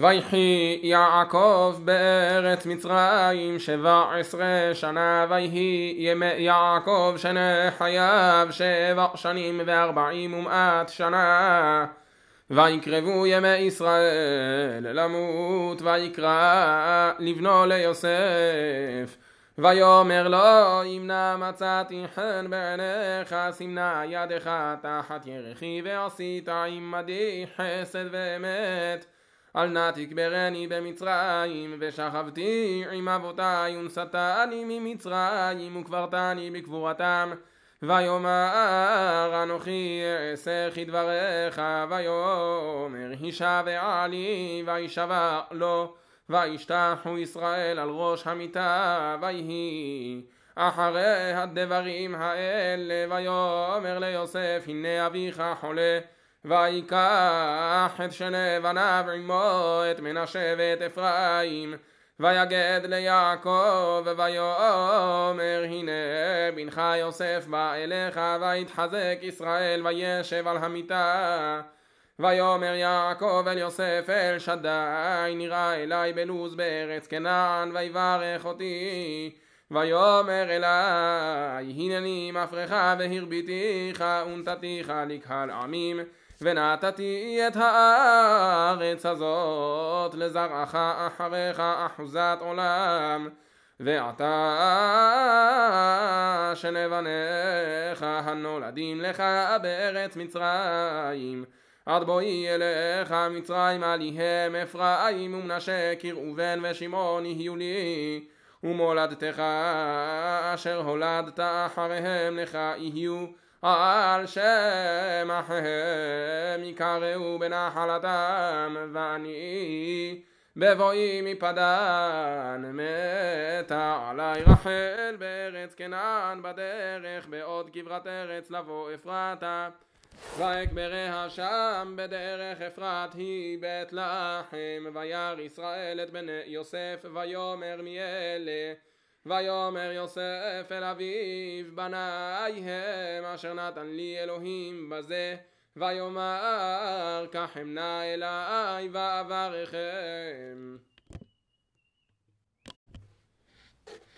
ויחי יעקב בארץ מצרים שבע עשרה שנה ויהי ימי יעקב שני חייו שבע שנים וארבעים ומעט שנה. ויקרבו ימי ישראל למות ויקרא לבנו ליוסף. ויאמר לו אם נא מצאתי חן בעיניך סימנה ידך תחת ירחי ועשית עמדי חסד ואמת אל נא תקברני במצרים ושכבתי עם אבותי ונשאתני ממצרים וקברתני בקבורתם. ויאמר אנוכי אעשה כדבריך ויאמר הישבע לי וישבע לו וישתחו ישראל על ראש המיטה ויהי אחרי הדברים האלה ויאמר ליוסף הנה אביך חולה ויקח את שני בניו עמו את מנשה ואת אפרים. ויגד ליעקב ויאמר הנה בנך יוסף בא אליך ויתחזק ישראל וישב על המיטה. ויאמר יעקב אל יוסף אל שדי נראה אלי בלוז בארץ כנען ויברך אותי. ויאמר אלי הנני מפרך והרביתיך ונתתיך לקהל עמים ונתתי את הארץ הזאת לזרעך אחריך אחוזת עולם. ועתה שני בניך הנולדים לך בארץ מצרים. עד בואי אליך מצרים עליהם אפרים ומנשה כראובן ושמעון יהיו לי. ומולדתך אשר הולדת אחריהם לך יהיו על שם אחיהם יקראו בנחלתם ואני בבואי מפדן מתה עלי רחל בארץ כנען בדרך בעוד כברת ארץ לבוא אפרתה. ואקבריה שם בדרך אפרת היא בית לחם וירא ישראל את בני יוסף ויאמר מי אלה ויאמר יוסף אל אביו בניי הם אשר נתן לי אלוהים בזה ויאמר קח אמנה אליי ואברכם.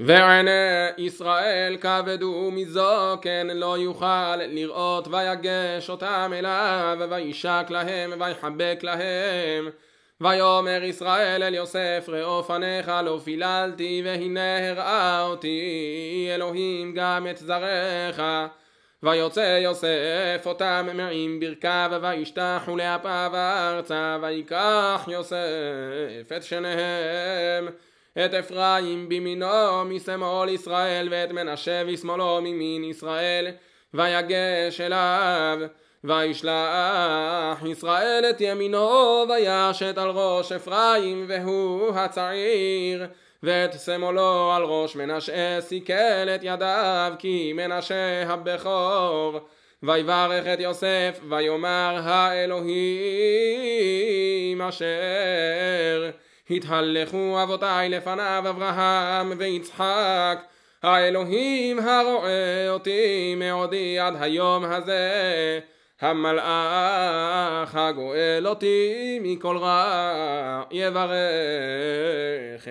ועיני ישראל כבדו מזוקן לא יוכל לראות ויגש אותם אליו וישק להם ויחבק להם ויאמר ישראל אל יוסף ראו פניך לא פיללתי והנה הראה אותי אלוהים גם את זרעך. ויוצא יוסף אותם מעם ברכיו וישתחו לאפיו ארצה ויקח יוסף את שניהם את אפרים בימינו משמאל ישראל ואת מנשה בשמאלו ממין ישראל ויגש אליו וישלח ישראל את ימינו וישת על ראש אפרים והוא הצעיר ואת שמאלו על ראש מנשה סיכל את ידיו כי מנשה הבכור. ויברך את יוסף ויאמר האלוהים אשר התהלכו אבותי לפניו אברהם ויצחק האלוהים הרואה אותי מעודי עד היום הזה המלאך הגואל אותי מכל רע יברך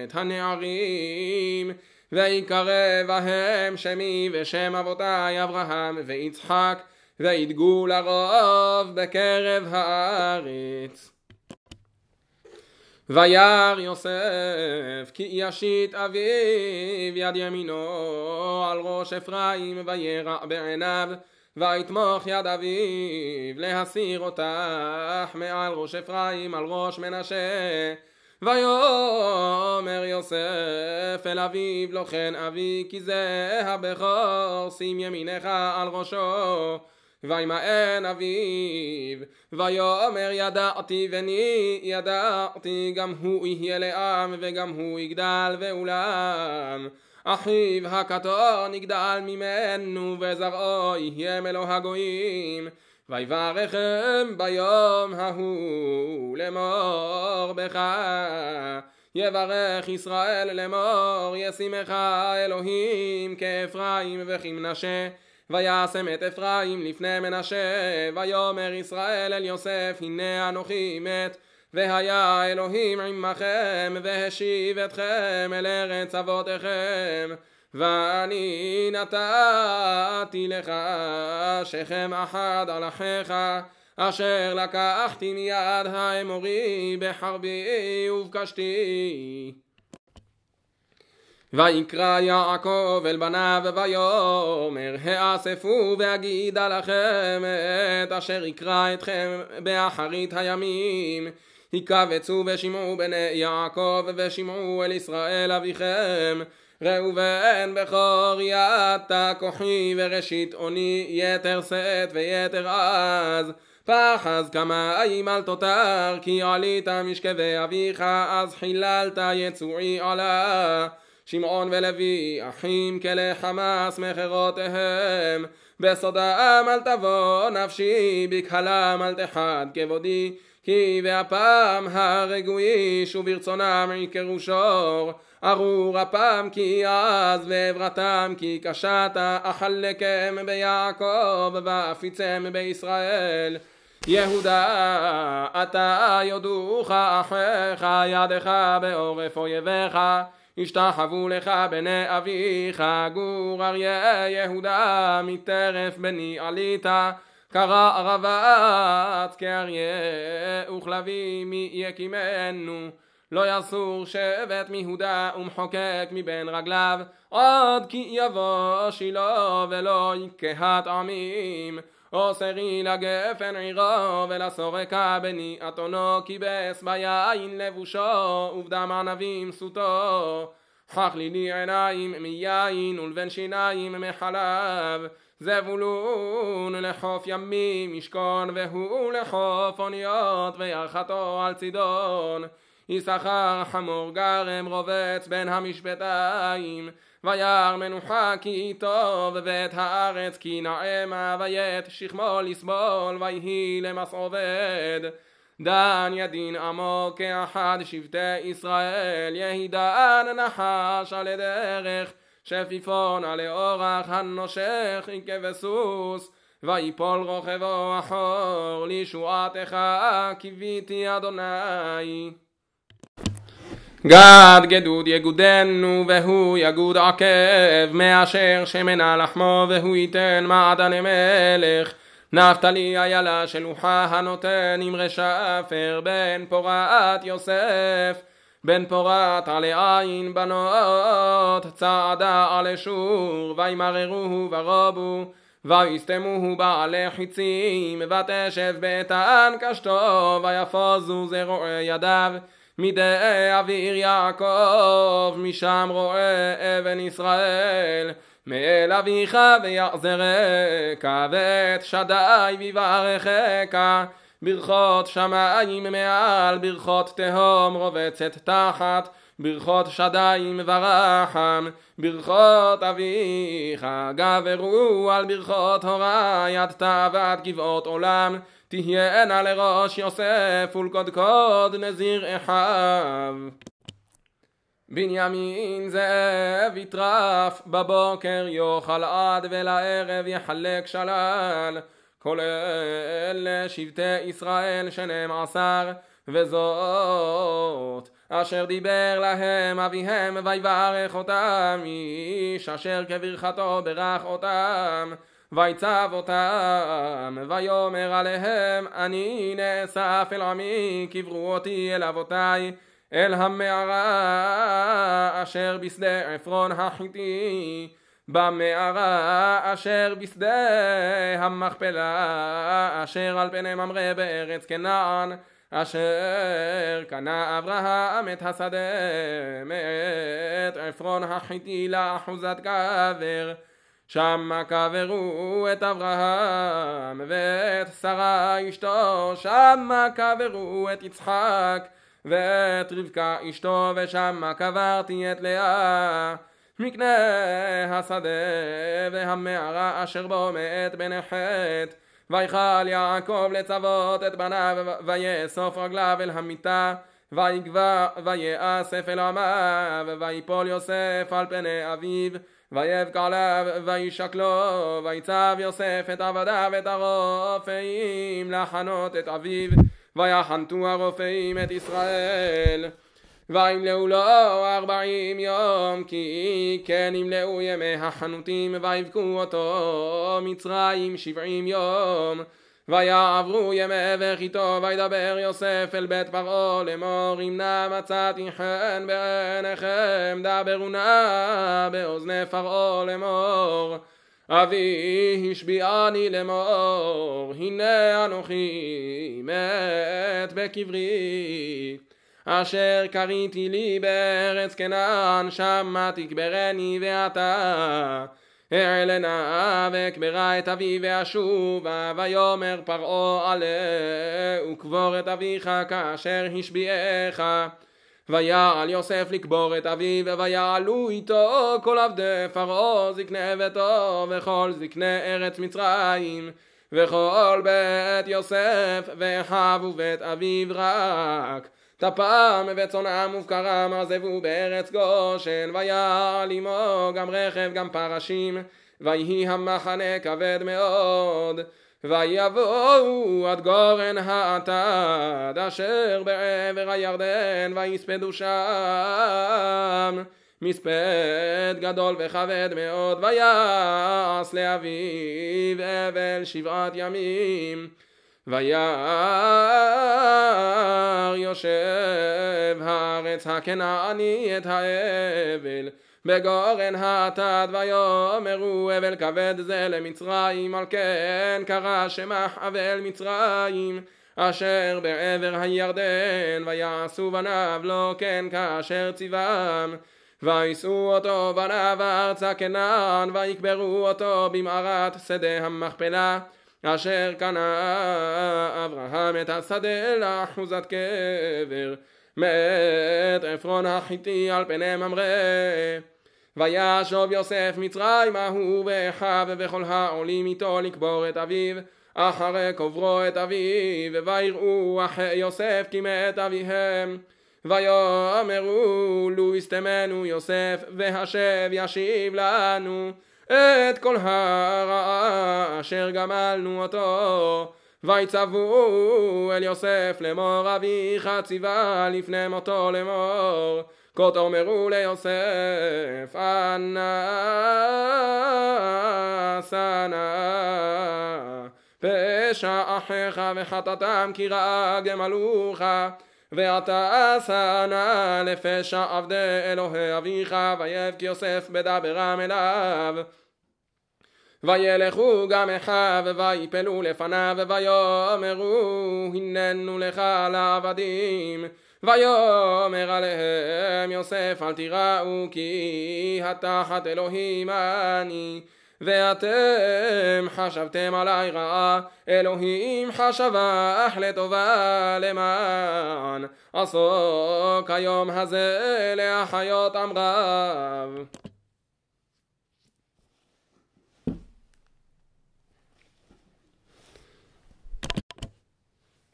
את הנערים ויקרא בהם שמי ושם אבותי אברהם ויצחק וידגו לרוב בקרב הארץ. וירא יוסף כי ישית אביו יד ימינו על ראש אפרים וירע בעיניו ויתמוך יד אביו להסיר אותך מעל ראש אפרים על ראש מנשה. ויאמר יוסף אל אביו לא כן אבי כי זה הבכור שים ימינך על ראשו. וימאן אביו ויאמר ידעתי בני ידעתי גם הוא יהיה לעם וגם הוא יגדל ועולם אחיו הקטון יגדל ממנו וזרעו יהיה מלוא הגויים. ויברכם ביום ההוא לאמור בך. יברך ישראל לאמור ישימך אלוהים כאפרים וכמנשה וישם את אפרים לפני מנשה. ויאמר ישראל אל יוסף הנה אנוכי מת והיה אלוהים עמכם, והשיב אתכם אל ארץ אבותיכם. ואני נתתי לך שכם אחד על אחיך, אשר לקחתי מיד האמורי בחרבי ובקשתי. ויקרא יעקב אל בניו ויאמר האספו ואגידה לכם את אשר יקרא אתכם באחרית הימים הקבצו ושמעו בני יעקב ושמעו אל ישראל אביכם. ראובן בכור יתה כוחי וראשית אוני יתר שאת ויתר עז. פחז כמים אל תותר כי עלית משכבי אביך אז חיללת יצועי עלה. שמעון ולוי אחים כלי חמאס מכרותיהם בסודם אל תבוא נפשי בקהלם אל תחד כבודי כי והפעם הרגויש וברצונם יקרו שור. ארור הפעם כי אז ועברתם כי קשת אחלקם ביעקב ואפיצם בישראל. יהודה אתה יודוך אחיך ידך בעורף אויביך. השתחוו לך בני אביך גור אריה יהודה מטרף בני עלית קרא ערבת כאריה וכלבי מי יקימנו. לא יסור שבט מיהודה ומחוקק מבין רגליו עד כי יבוא שילה ולא יקהת עמים. אוסרי לגפן עירו ולסורקה בני אתונו כיבס ביין לבושו ובדם ענבים סוטו חך לי לי עיניים מיין ולבן שיניים מחלב זבולון לחוף ימים ישכון והוא לחוף אוניות וירחתו על צידון. יששכר חמור גרם רובץ בין המשפטיים וירא מנוחה כי איתו ואת הארץ כי נעמה וית שכמו לסבול ויהי למס עובד. דן ידין עמו כאחד שבטי ישראל יהי דן נחש על דרך שפיפון על אורח הנושך כבסוס ויפול רוכבו אחור לישועתך קיוויתי אדוני. גד גדוד יגודנו והוא יגוד עקב מאשר שמנה לחמו והוא ייתן מעדן מלך נפתלי איילה שלוחה הנותן אמרי שפר בן פורת יוסף בן פורת עלי עין בנות צעדה על אשור וימררוהו ורבו ויסתמוהו בעלי חיצים ותשב ביתן קשתו ויפוזו זרועי ידיו מדי אוויר יעקב משם רואה אבן ישראל. מאל אביך ויעזרק ואת שדי ויברכך ברכות שמיים מעל ברכות תהום רובצת תחת ברכות שדיים ורחם ברכות אביך גברו על ברכות הורי עד תאוות גבעות עולם תהיינה לראש יוסף ולקודקוד נזיר אחיו. בנימין זאב יטרף בבוקר יאכל עד ולערב יחלק שלל כל אלה שבטי ישראל שנים עשר וזאת אשר דיבר להם אביהם ויברך אותם איש אשר כברכתו ברך אותם ויצב אותם ויאמר עליהם אני נאסף אל עמי קברו אותי אל אבותי אל המערה אשר בשדה עפרון החיתי במערה אשר בשדה המכפלה אשר על פני ממרא בארץ כנען אשר קנה אברהם את השדה מאת עפרון החיתי לאחוזת קבר שמה קברו את אברהם ואת שרה אשתו, שמה קברו את יצחק ואת רבקה אשתו, ושמה קברתי את לאה. מקנה השדה והמערה אשר בו מאת בן חטא. ויכל יעקב לצוות את בניו ויאסוף רגליו אל המיטה ויגבע ויאסף אל עמיו ויפול יוסף על פני אביו ויבק עליו וישקלו ויצב יוסף את עבדיו את הרופאים לחנות את אביו ויחנתו הרופאים את ישראל. וימלאו לו ארבעים יום כי כן ימלאו ימי החנותים ויבכו אותו מצרים שבעים יום. ויעברו ימי וחיתו וידבר יוסף אל בית פרעה לאמור אם נא מצאתי חן בעיניכם דברו נא באוזני פרעה לאמור אבי השביעני לאמור הנה אנוכי מת בקברי אשר קריתי לי בארץ כנען שמה תקברני ואתה אעלנה ואקברה את אבי ואשובה ויאמר פרעה עלה וקבור את אביך כאשר השביעך. ויעל יוסף לקבור את אביו ויעלו איתו כל עבדי פרעה זקני ביתו וכל זקני ארץ מצרים וכל בית יוסף ואחיו ובית אביו רק טפם וצונם ובקרם עזבו בארץ גושן ויעל עמו גם רכב גם פרשים. ויהי המחנה כבד מאוד ויבואו עד גורן האטד אשר בעבר הירדן ויספדו שם. מספד גדול וכבד מאוד ויעש לאביו אבל שבעת ימים וירא יושב הארץ הכנעני את האבל בגורן האטד ויאמרו אבל כבד זה למצרים על כן קרא שמח אבל מצרים אשר בעבר הירדן ויעשו בניו לא כן כאשר ציוום ויישאו אותו בניו ארצה כנען ויקברו אותו במערת שדה המכפלה אשר קנה אברהם את השדה לאחוזת קבר מת עפרון החיתי על פני ממרא. וישוב יוסף מצרימה הוא ואחיו וכל העולים איתו לקבור את אביו אחרי קוברו את אביו ויראו אחי יוסף כי מת אביהם. ויאמרו לו יסתמנו יוסף והשב ישיב לנו את כל הרעה אשר גמלנו אותו. ויצוו אל יוסף לאמור אביך ציווה לפני מותו לאמור כה תאמרו ליוסף אנא שנא פשע אחיך וחטאתם כי רעה גמלוך ואתה שנא לפשע עבדי אלוהי אביך ויבכי יוסף בדברם אליו. וילכו גם אחיו ויפלו לפניו ויאמרו הננו לך לעבדים. ויאמר עליהם יוסף אל תיראו כי התחת אלוהים אני ואתם חשבתם עלי רעה, אלוהים חשבך לטובה למען עסוק היום הזה להחיות עם רב.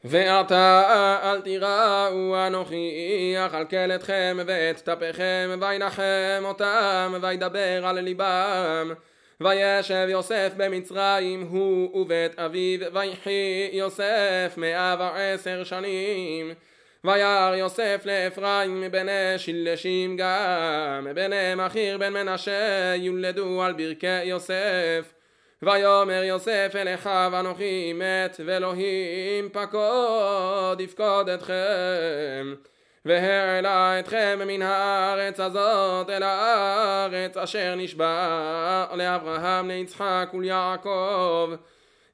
ועתה אל תיראו אנוכי אכלכל אתכם ואת טפכם וינחם אותם וידבר על ליבם וישב יוסף במצרים הוא ובית אביו ויחי יוסף מאה ועשר שנים. וירא יוסף לאפרים בני שלשים גם בני מכיר בן מנשה יולדו על ברכי יוסף. ויאמר יוסף אל אחיו אנוכי מת ואלוהים פקוד יפקוד אתכם והעלה אתכם מן הארץ הזאת אל הארץ אשר נשבע לאברהם ליצחק וליעקב.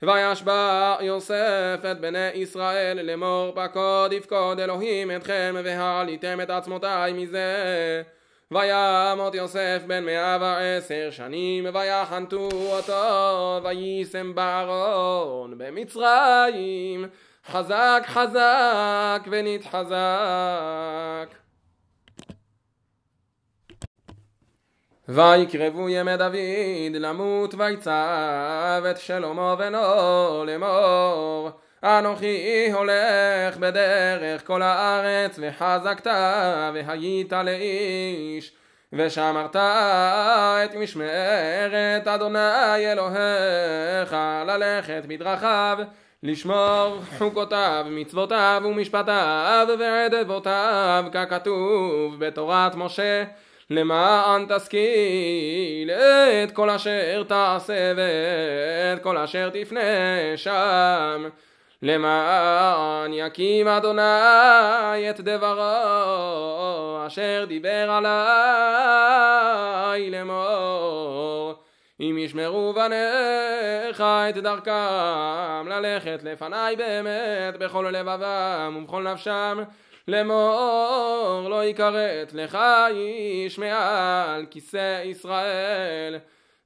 וישבע יוסף את בני ישראל לאמור פקוד יפקוד אלוהים אתכם והעליתם את עצמותי מזה. וימות יוסף בן מאה ועשר שנים ויחנתו אותו ויישם בארון במצרים חזק חזק ונתחזק ויקרבו ימי דוד למות ויצב את שלמה בנו לאמור. אנוכי הולך בדרך כל הארץ וחזקת והיית לאיש. ושמרת את משמרת אדוני אלוהיך ללכת בדרכיו לשמור חוקותיו, מצוותיו ומשפטיו ועדבותיו, ככתוב בתורת משה, למען תשכיל את כל אשר תעשה ואת כל אשר תפנה שם. למען יקים אדוני את דברו אשר דיבר עלי לאמור אם ישמרו בניך את דרכם ללכת לפניי באמת בכל לבבם ובכל נפשם לאמור לא יכרת לך איש מעל כיסא ישראל.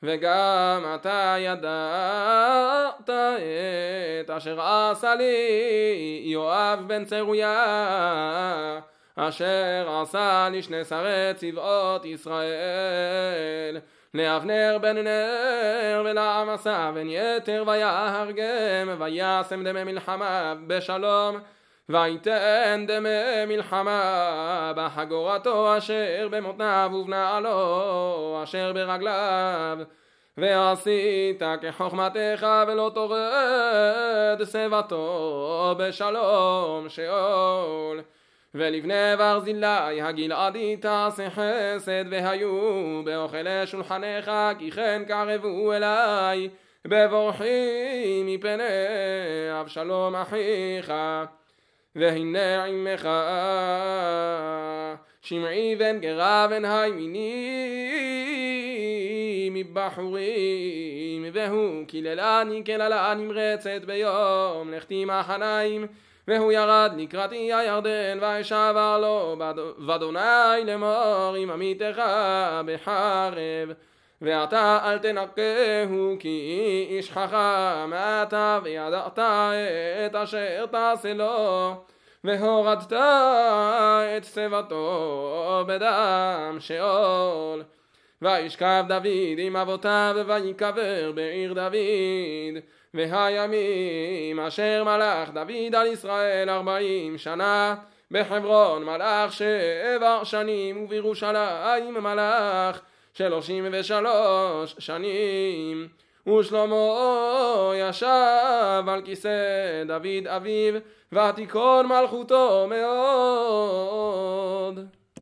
וגם אתה ידעת את אשר עשה לי יואב בן צרויה אשר עשה לשני שרי צבאות ישראל לאבנר בן נר ולעמסה בן יתר ויהרגם וישם דמי מלחמה בשלום ויתן דמי מלחמה בחגורתו אשר במותניו ובנעלו אשר ברגליו. ועשית כחוכמתך ולא תורד שיבתו בשלום שאול ולבני ברזילי הגלעדי תעשה חסד והיו באוכלי שולחנך כי כן קרבו אליי. בבורחי מפני אבשלום אחיך והנה עמך. שמעי בן גרה בן הימיני מבחורים והוא קיללני קללה נמרצת ביום לכתי מחניים והוא ירד לקראתי הירדן וישבר לו ואדוני לאמור עם עמיתך בחרב ואתה אל תנקהו כי איש חכם אתה וידעת את אשר תעשה לו והורדת את שיבתו בדם שאול. וישכב דוד עם אבותיו ויקבר בעיר דוד והימים אשר מלך דוד על ישראל ארבעים שנה בחברון מלך שבע שנים ובירושלים מלך שלושים ושלוש שנים. ושלמה ישב על כיסא דוד אביו ותיכון מלכותו מאוד